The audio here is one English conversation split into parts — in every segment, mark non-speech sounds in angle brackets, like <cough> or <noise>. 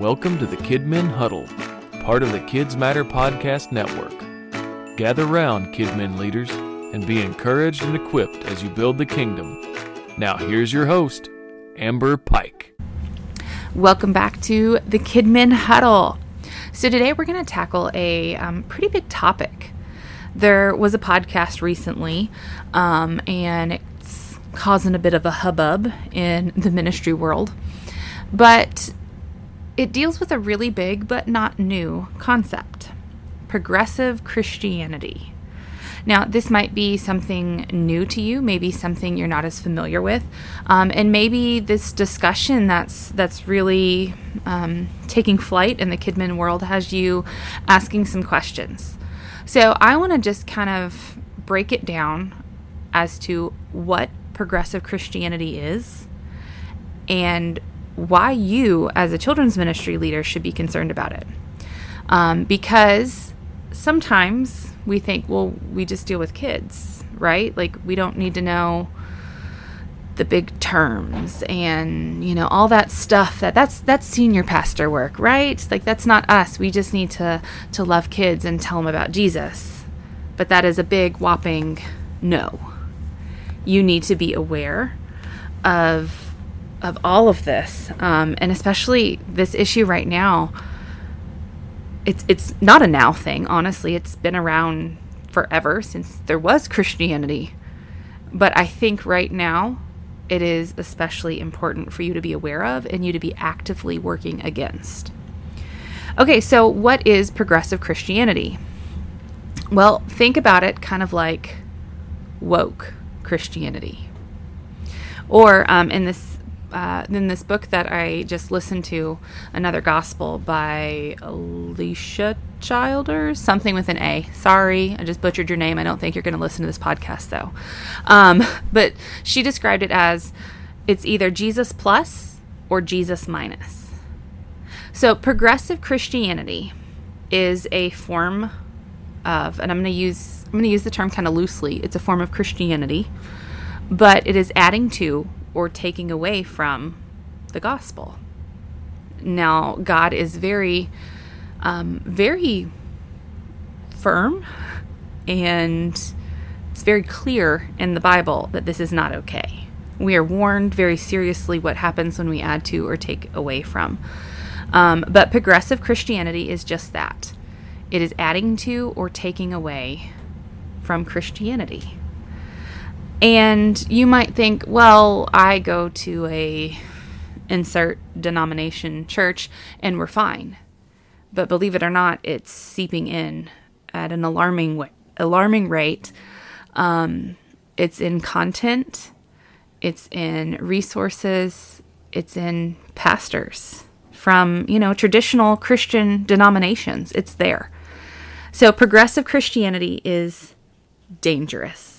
Welcome to the Kidmin Huddle, part of the Kids Matter Podcast Network. Gather round, Kidmin leaders, and be encouraged and equipped as you build the kingdom. Now, here's your host, Amber Pike. Welcome back to the Kidmin Huddle. So, today we're going to tackle a um, pretty big topic. There was a podcast recently, um, and it's causing a bit of a hubbub in the ministry world. But it deals with a really big but not new concept progressive Christianity. Now, this might be something new to you, maybe something you're not as familiar with, um, and maybe this discussion that's that's really um, taking flight in the Kidmin world has you asking some questions. So, I want to just kind of break it down as to what progressive Christianity is and why you, as a children's ministry leader, should be concerned about it. Um, because sometimes we think, well, we just deal with kids, right? Like, we don't need to know the big terms and you know all that stuff that that's that's senior pastor work right like that's not us we just need to to love kids and tell them about jesus but that is a big whopping no you need to be aware of of all of this, um, and especially this issue right now. It's it's not a now thing, honestly. It's been around forever since there was Christianity, but I think right now it is especially important for you to be aware of and you to be actively working against. Okay, so what is progressive Christianity? Well, think about it kind of like woke Christianity. Or um, in this uh, in this book that I just listened to, Another Gospel by Alicia Childers, something with an A. Sorry, I just butchered your name. I don't think you're going to listen to this podcast though. Um, <laughs> but she described it as it's either Jesus plus or Jesus minus. So progressive Christianity is a form of, and I'm going to use I'm going to use the term kind of loosely. It's a form of Christianity, but it is adding to or taking away from the gospel. Now, God is very, um, very firm and it's very clear in the Bible that this is not okay. We are warned very seriously what happens when we add to or take away from. Um, but progressive Christianity is just that it is adding to or taking away from Christianity. And you might think, well, I go to a insert denomination church and we're fine. But believe it or not, it's seeping in at an alarming alarming rate. Um, it's in content, it's in resources, it's in pastors from, you know, traditional Christian denominations. It's there. So progressive Christianity is dangerous.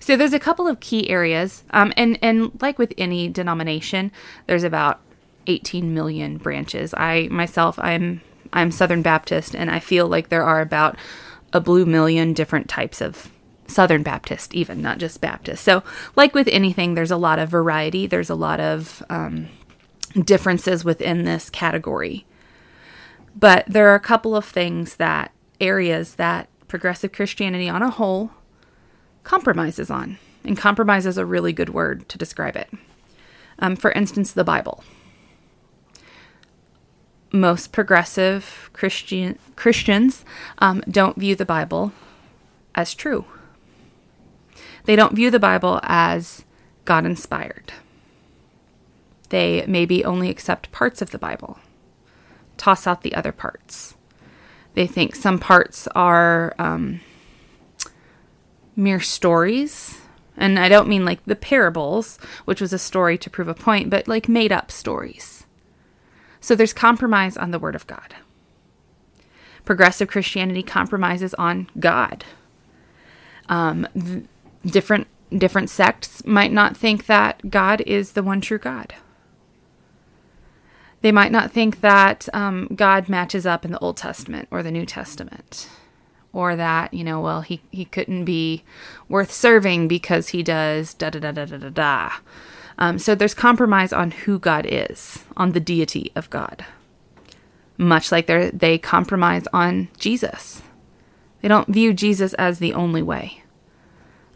So there's a couple of key areas, um, and and like with any denomination, there's about 18 million branches. I myself, I'm I'm Southern Baptist, and I feel like there are about a blue million different types of Southern Baptist, even not just Baptist. So, like with anything, there's a lot of variety. There's a lot of um, differences within this category. But there are a couple of things that areas that progressive Christianity on a whole compromises on. And compromise is a really good word to describe it. Um, for instance, the Bible. Most progressive Christian Christians um, don't view the Bible as true. They don't view the Bible as God inspired. They maybe only accept parts of the Bible, toss out the other parts. They think some parts are um, mere stories. And I don't mean like the parables, which was a story to prove a point, but like made up stories. So there's compromise on the Word of God. Progressive Christianity compromises on God. Um, th- different different sects might not think that God is the one true God. They might not think that um, God matches up in the Old Testament or the New Testament or that you know well he he couldn't be worth serving because he does da da da da da da da um, so there's compromise on who god is on the deity of god much like they they compromise on Jesus. They don't view Jesus as the only way.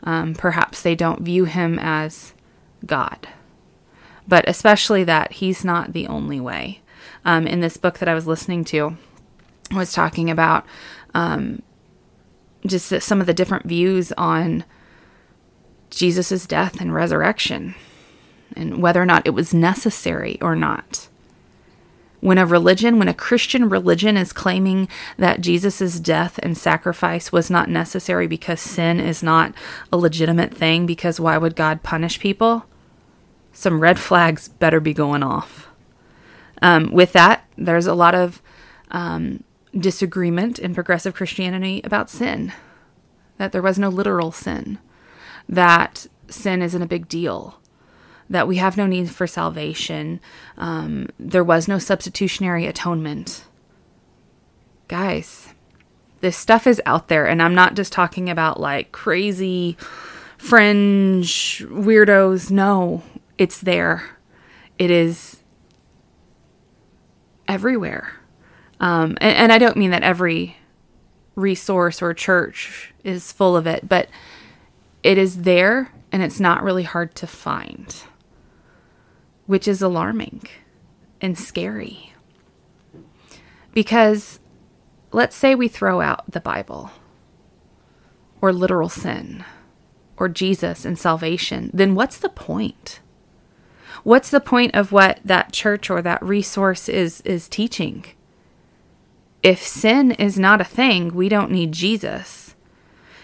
Um, perhaps they don't view him as God, but especially that he's not the only way. Um, in this book that I was listening to, was talking about um, just some of the different views on Jesus' death and resurrection and whether or not it was necessary or not. When a religion, when a Christian religion is claiming that Jesus' death and sacrifice was not necessary because sin is not a legitimate thing, because why would God punish people? Some red flags better be going off. Um, with that, there's a lot of um, disagreement in progressive Christianity about sin, that there was no literal sin, that sin isn't a big deal, that we have no need for salvation, um, there was no substitutionary atonement. Guys, this stuff is out there, and I'm not just talking about like crazy fringe weirdos. No, it's there. It is everywhere. Um, and, and I don't mean that every resource or church is full of it, but it is there and it's not really hard to find, which is alarming and scary. Because let's say we throw out the Bible or literal sin or Jesus and salvation, then what's the point? What's the point of what that church or that resource is is teaching? If sin is not a thing, we don't need Jesus.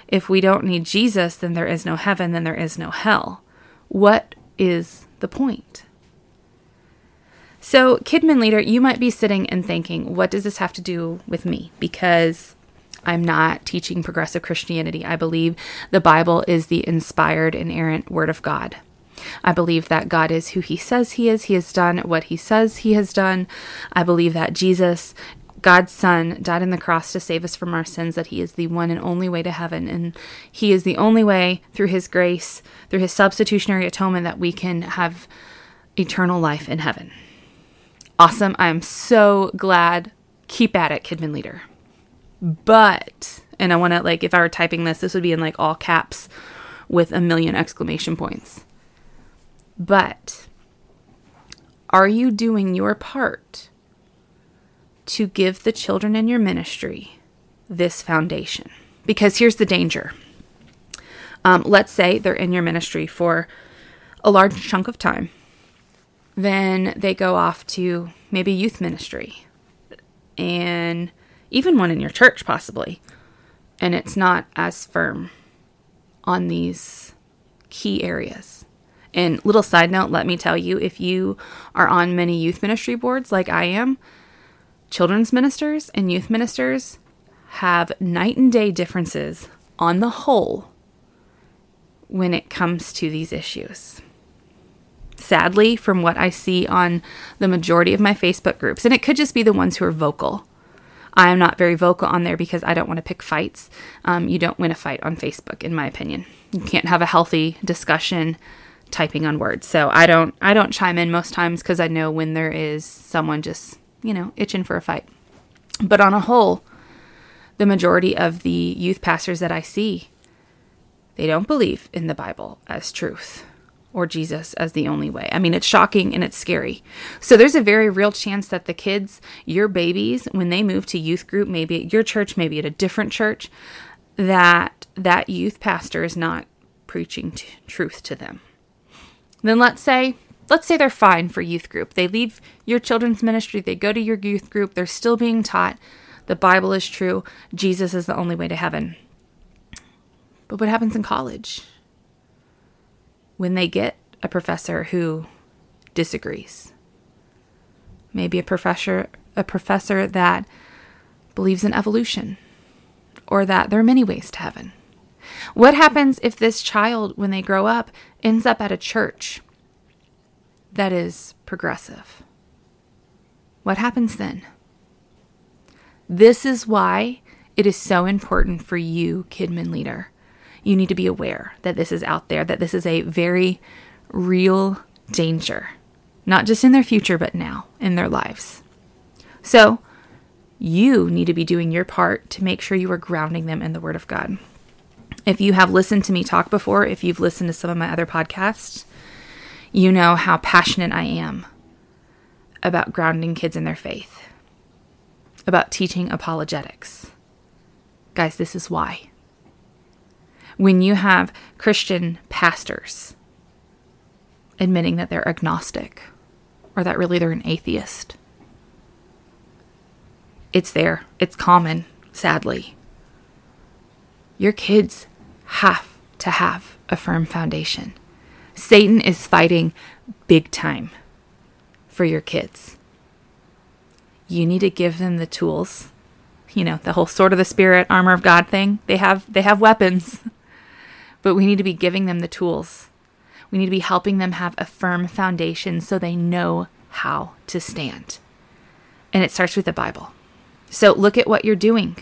If we don't need Jesus, then there is no heaven, then there is no hell. What is the point? So, Kidmin leader, you might be sitting and thinking, what does this have to do with me? Because I'm not teaching progressive Christianity. I believe the Bible is the inspired, and inerrant Word of God. I believe that God is who He says He is. He has done what He says He has done. I believe that Jesus God's Son died on the cross to save us from our sins, that He is the one and only way to heaven. And He is the only way through His grace, through His substitutionary atonement, that we can have eternal life in heaven. Awesome. I'm so glad. Keep at it, Kidmin Leader. But, and I want to, like, if I were typing this, this would be in like all caps with a million exclamation points. But, are you doing your part? To give the children in your ministry this foundation. Because here's the danger. Um, let's say they're in your ministry for a large chunk of time. Then they go off to maybe youth ministry and even one in your church, possibly. And it's not as firm on these key areas. And little side note, let me tell you if you are on many youth ministry boards like I am, children's ministers and youth ministers have night and day differences on the whole when it comes to these issues. Sadly, from what I see on the majority of my Facebook groups, and it could just be the ones who are vocal. I am not very vocal on there because I don't want to pick fights. Um, you don't win a fight on Facebook, in my opinion. You can't have a healthy discussion typing on words. So I don't I don't chime in most times because I know when there is someone just you know, itching for a fight. But on a whole, the majority of the youth pastors that I see, they don't believe in the Bible as truth or Jesus as the only way. I mean, it's shocking and it's scary. So there's a very real chance that the kids, your babies, when they move to youth group, maybe at your church, maybe at a different church, that that youth pastor is not preaching t- truth to them. Then let's say let's say they're fine for youth group. They leave your children's ministry, they go to your youth group, they're still being taught the Bible is true, Jesus is the only way to heaven. But what happens in college? When they get a professor who disagrees. Maybe a professor a professor that believes in evolution or that there are many ways to heaven. What happens if this child when they grow up ends up at a church that is progressive. What happens then? This is why it is so important for you, Kidmin leader. You need to be aware that this is out there, that this is a very real danger, not just in their future, but now in their lives. So, you need to be doing your part to make sure you are grounding them in the Word of God. If you have listened to me talk before, if you've listened to some of my other podcasts, you know how passionate I am about grounding kids in their faith, about teaching apologetics. Guys, this is why. When you have Christian pastors admitting that they're agnostic or that really they're an atheist, it's there. It's common, sadly. Your kids have to have a firm foundation. Satan is fighting big time for your kids. You need to give them the tools. You know, the whole sword of the spirit, armor of God thing. They have they have weapons. <laughs> But we need to be giving them the tools. We need to be helping them have a firm foundation so they know how to stand. And it starts with the Bible. So look at what you're doing.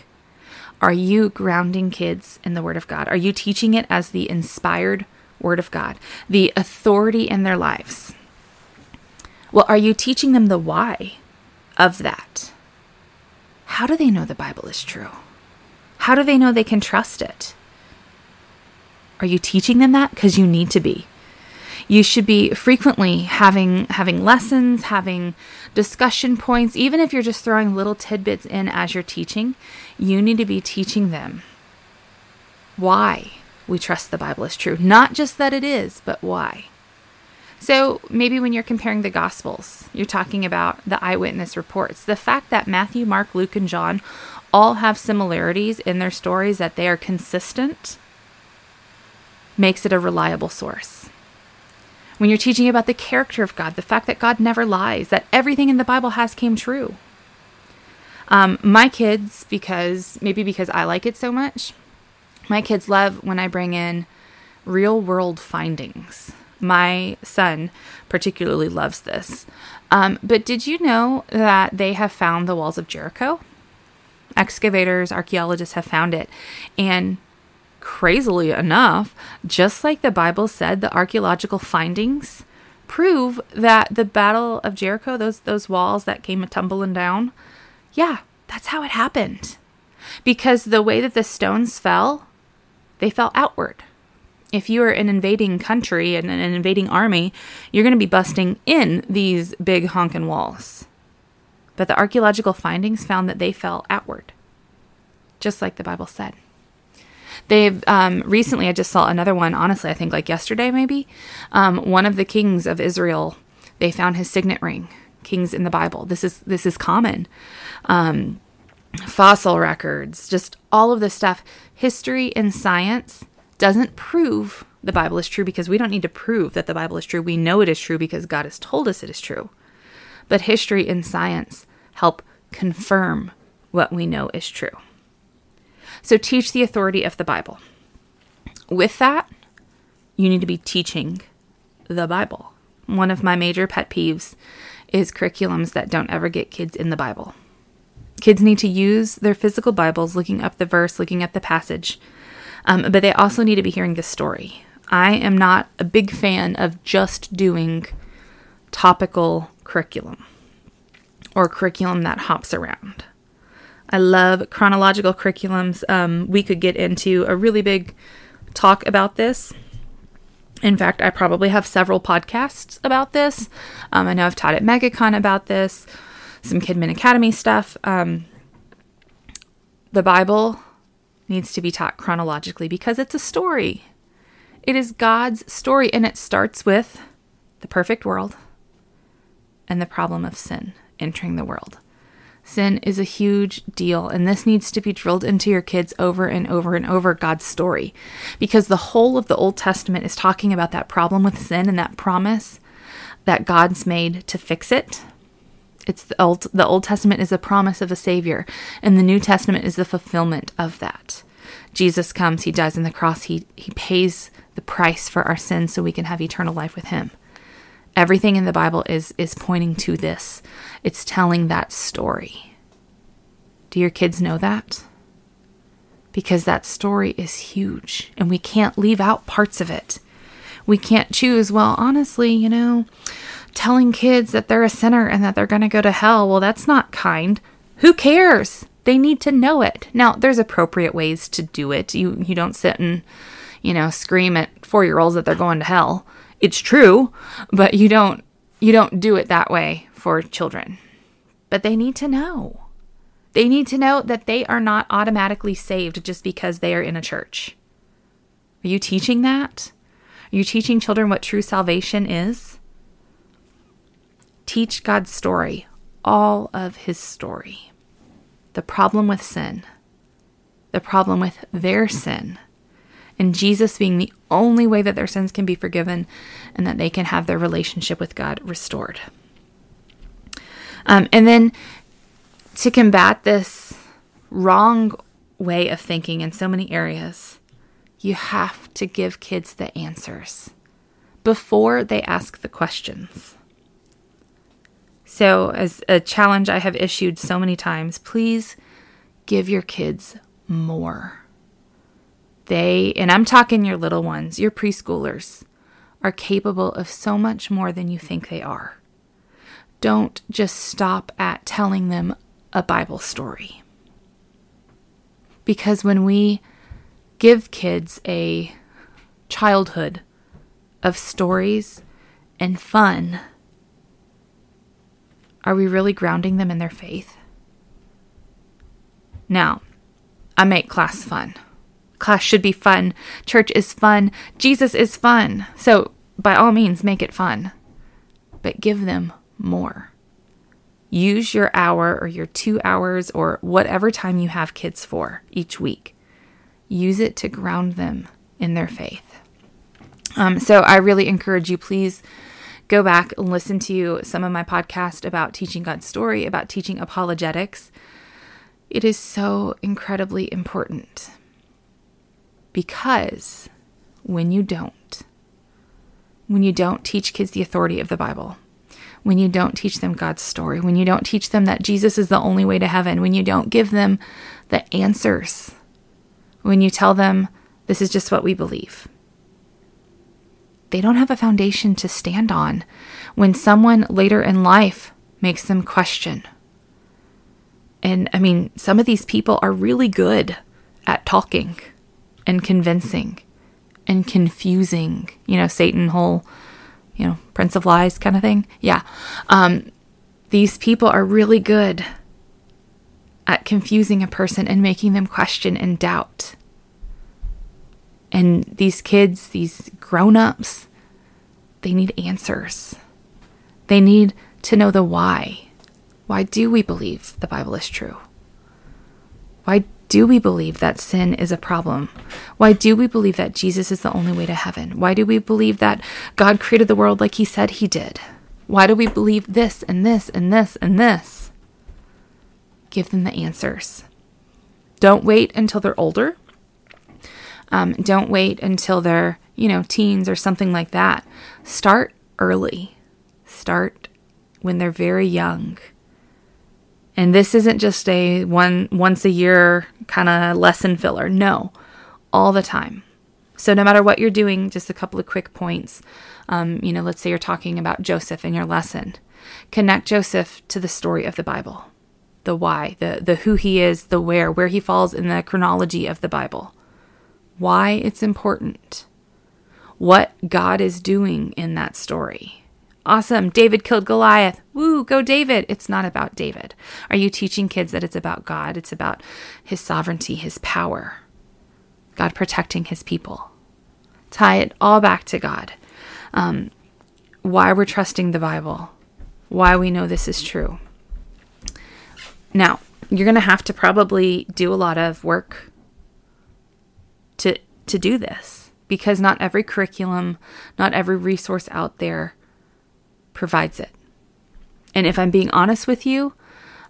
Are you grounding kids in the Word of God? Are you teaching it as the inspired Word of God, the authority in their lives? Well, are you teaching them the why of that? How do they know the Bible is true? How do they know they can trust it? Are you teaching them that? Because you need to be. You should be frequently having having lessons, having discussion points, even if you're just throwing little tidbits in as you're teaching, you need to be teaching them why we trust the Bible is true. Not just that it is, but why. So maybe when you're comparing the Gospels, you're talking about the eyewitness reports. The fact that Matthew, Mark, Luke, and John all have similarities in their stories, that they are consistent, makes it a reliable source. When you're teaching about the character of God, the fact that God never lies, that everything in the Bible has came true. Um, my kids, because maybe because I like it so much, my kids love when I bring in real world findings. My son particularly loves this. Um, but did you know that they have found the walls of Jericho? Excavators, archaeologists have found it. And crazily enough, just like the Bible said, the archaeological findings prove that the Battle of Jericho, those those walls that came tumbling down, yeah, that's how it happened. Because the way that the stones fell, they fell outward. If you are an invading country and an invading army, you're going to be busting in these big honkin' walls. But the archaeological findings found that they fell outward, just like the Bible said. They've um, recently, I just saw another one, honestly, I think like yesterday maybe. Um, one of the kings of Israel, they found his signet ring. Kings in the Bible. This is this is common. Um, fossil records, just all of this stuff. History and science doesn't prove the Bible is true because we don't need to prove that the Bible is true. We know it is true because God has told us it is true. But history and science help confirm what we know is true. So teach the authority of the Bible. With that, you need to be teaching the Bible. One of my major pet peeves is curriculums that don't ever get kids in the Bible. Kids need to use their physical Bibles, looking up the verse, looking at the passage, um, but they also need to be hearing the story. I am not a big fan of just doing topical curriculum or curriculum that hops around. I love chronological curriculums. Um, we could get into a really big talk about this. In fact, I probably have several podcasts about this. Um, I know I've taught at MegaCon about this, some Kidmin Academy stuff. Um, the Bible needs to be taught chronologically because it's a story. It is God's story, and it starts with the perfect world and the problem of sin entering the world. Sin is a huge deal, and this needs to be drilled into your kids over and over and over God's story. Because the whole of the Old Testament is talking about that problem with sin and that promise that God's made to fix it. It's the Old, the Old Testament is a promise of a Savior, and the New Testament is the fulfillment of that. Jesus comes, He dies on the cross, He, he pays the price for our sins so we can have eternal life with Him. Everything in the Bible is is pointing to this. It's telling that story. Do your kids know that? Because that story is huge and we can't leave out parts of it. We can't choose, well, honestly, you know, telling kids that they're a sinner and that they're going to go to hell, well, that's not kind. Who cares? They need to know it. Now, there's appropriate ways to do it. You you don't sit and, you know, scream at 4-year-olds that they're going to hell. It's true, but you don't you don't do it that way for children. But they need to know. They need to know that they are not automatically saved just because they are in a church. Are you teaching that? Are you teaching children what true salvation is? Teach God's story, all of his story the problem with sin, the problem with their sin, and Jesus being the only way that their sins can be forgiven and that they can have their relationship with God restored. Um, and then to combat this wrong way of thinking in so many areas, you have to give kids the answers before they ask the questions. So, as a challenge I have issued so many times, please give your kids more. They, and I'm talking your little ones, your preschoolers, are capable of so much more than you think they are. Don't just stop at telling them a Bible story. Because when we give kids a childhood of stories and fun, are we really grounding them in their faith? Now, I make class fun. Class should be fun. Church is fun. Jesus is fun. So, by all means, make it fun. But give them more. Use your hour or your two hours or whatever time you have kids for each week. Use it to ground them in their faith. Um, so, I really encourage you, please go back and listen to some of my podcast about teaching God's story, about teaching apologetics. It is so incredibly important because when you don't, when you don't teach kids the authority of the Bible, when you don't teach them God's story, when you don't teach them that Jesus is the only way to heaven, when you don't give them the answers, when you tell them this is just what we believe, they don't have a foundation to stand on when someone later in life makes them question. And I mean, some of these people are really good at talking and convincing and confusing, you know, Satan whole, you know, prince of lies kind of thing. Yeah. Um, these people are really good at confusing a person and making them question and doubt. And these kids, these grown ups, they need answers. They need to know the why. Why do we believe the Bible is true? Why do we believe that sin is a problem? Why do we believe that Jesus is the only way to heaven? Why do we believe that God created the world like he said he did? Why do we believe this and this and this and this? Give them the answers. Don't wait until they're older um, don't wait until they're, you know, teens or something like that. Start early. Start when they're very young. And this isn't just a one once a year kind of lesson filler. No, all the time. So no matter what you're doing, just a couple of quick points. Um, you know, let's say you're talking about Joseph in your lesson. Connect Joseph to the story of the Bible, the why, the the who he is, the where, where he falls in the chronology of the Bible why it's important, what God is doing in that story. Awesome. David killed Goliath. Woo, go David. It's not about David. Are you teaching kids that it's about God? It's about his sovereignty, his power, God protecting his people. Tie it all back to God. Um, why we're trusting the Bible, why we know this is true. Now, you're going to have to probably do a lot of work to to do this because not every curriculum, not every resource out there provides it. And if I'm being honest with you,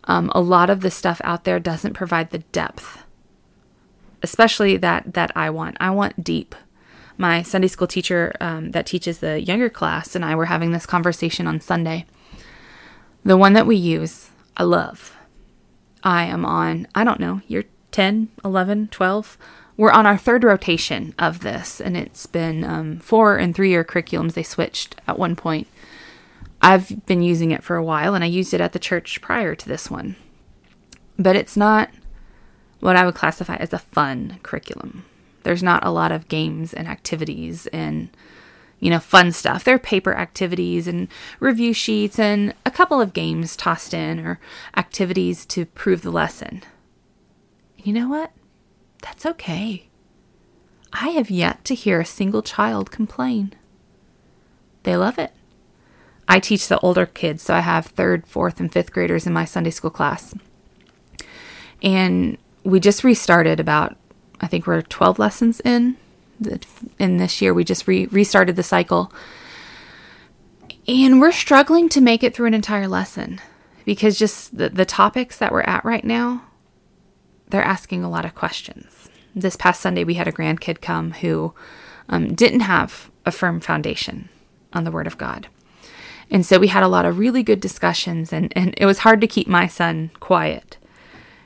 um, a lot of the stuff out there doesn't provide the depth, especially that that I want. I want deep. My Sunday school teacher um, that teaches the younger class and I were having this conversation on Sunday. The one that we use, I love. I am on, I don't know, year 10, 11, 12 we're on our third rotation of this, and it's been um, four and three year curriculums. They switched at one point. I've been using it for a while, and I used it at the church prior to this one. but it's not what I would classify as a fun curriculum. There's not a lot of games and activities and you know, fun stuff. There are paper activities and review sheets and a couple of games tossed in or activities to prove the lesson. You know what? That's okay. I have yet to hear a single child complain. They love it. I teach the older kids, so I have third, fourth, and fifth graders in my Sunday school class. And we just restarted about, I think we're 12 lessons in. In this year, we just re- restarted the cycle. And we're struggling to make it through an entire lesson because just the, the topics that we're at right now, they're asking a lot of questions. This past Sunday, we had a grandkid come who um, didn't have a firm foundation on the Word of God. And so we had a lot of really good discussions, and, and it was hard to keep my son quiet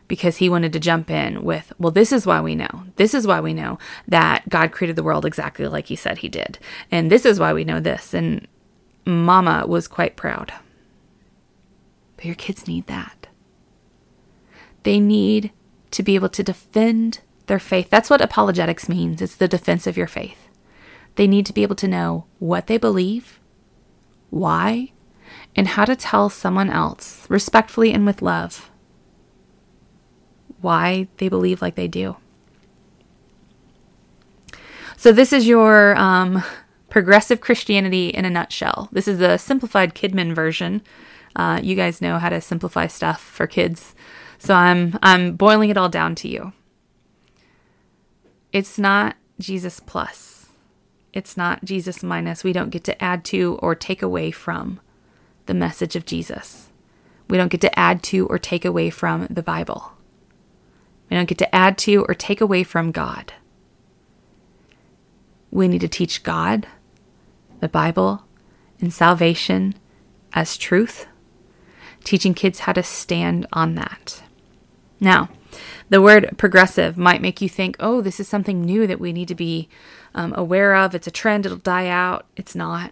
because he wanted to jump in with, well, this is why we know. This is why we know that God created the world exactly like he said he did. And this is why we know this. And Mama was quite proud. But your kids need that. They need to be able to defend their faith. That's what apologetics means it's the defense of your faith. They need to be able to know what they believe, why, and how to tell someone else respectfully and with love why they believe like they do. So, this is your um, progressive Christianity in a nutshell. This is the simplified Kidmin version. Uh, you guys know how to simplify stuff for kids, so I'm I'm boiling it all down to you. It's not Jesus plus. It's not Jesus minus. We don't get to add to or take away from the message of Jesus. We don't get to add to or take away from the Bible. We don't get to add to or take away from God. We need to teach God, the Bible, and salvation as truth, teaching kids how to stand on that. Now, the word progressive might make you think, oh, this is something new that we need to be um, aware of. It's a trend, it'll die out. It's not.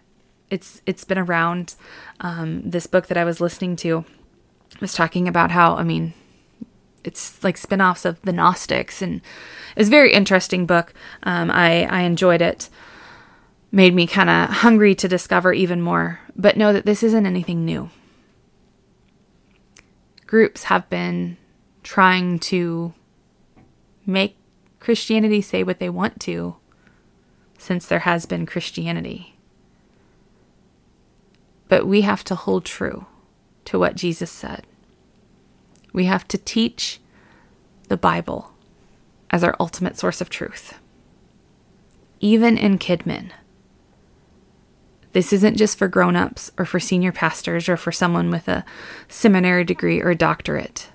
It's it's been around. Um, this book that I was listening to was talking about how I mean it's like spin-offs of the Gnostics and it's a very interesting book. Um, I I enjoyed it. Made me kind of hungry to discover even more, but know that this isn't anything new. Groups have been trying to make Christianity say what they want to since there has been Christianity. But we have to hold true to what Jesus said. We have to teach the Bible as our ultimate source of truth. Even in Kidmin, this isn't just for grown ups or for senior pastors or for someone with a seminary degree or a doctorate.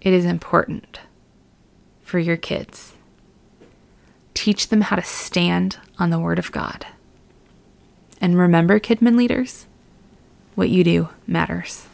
It is important for your kids. Teach them how to stand on the Word of God. And remember, Kidmin leaders, what you do matters.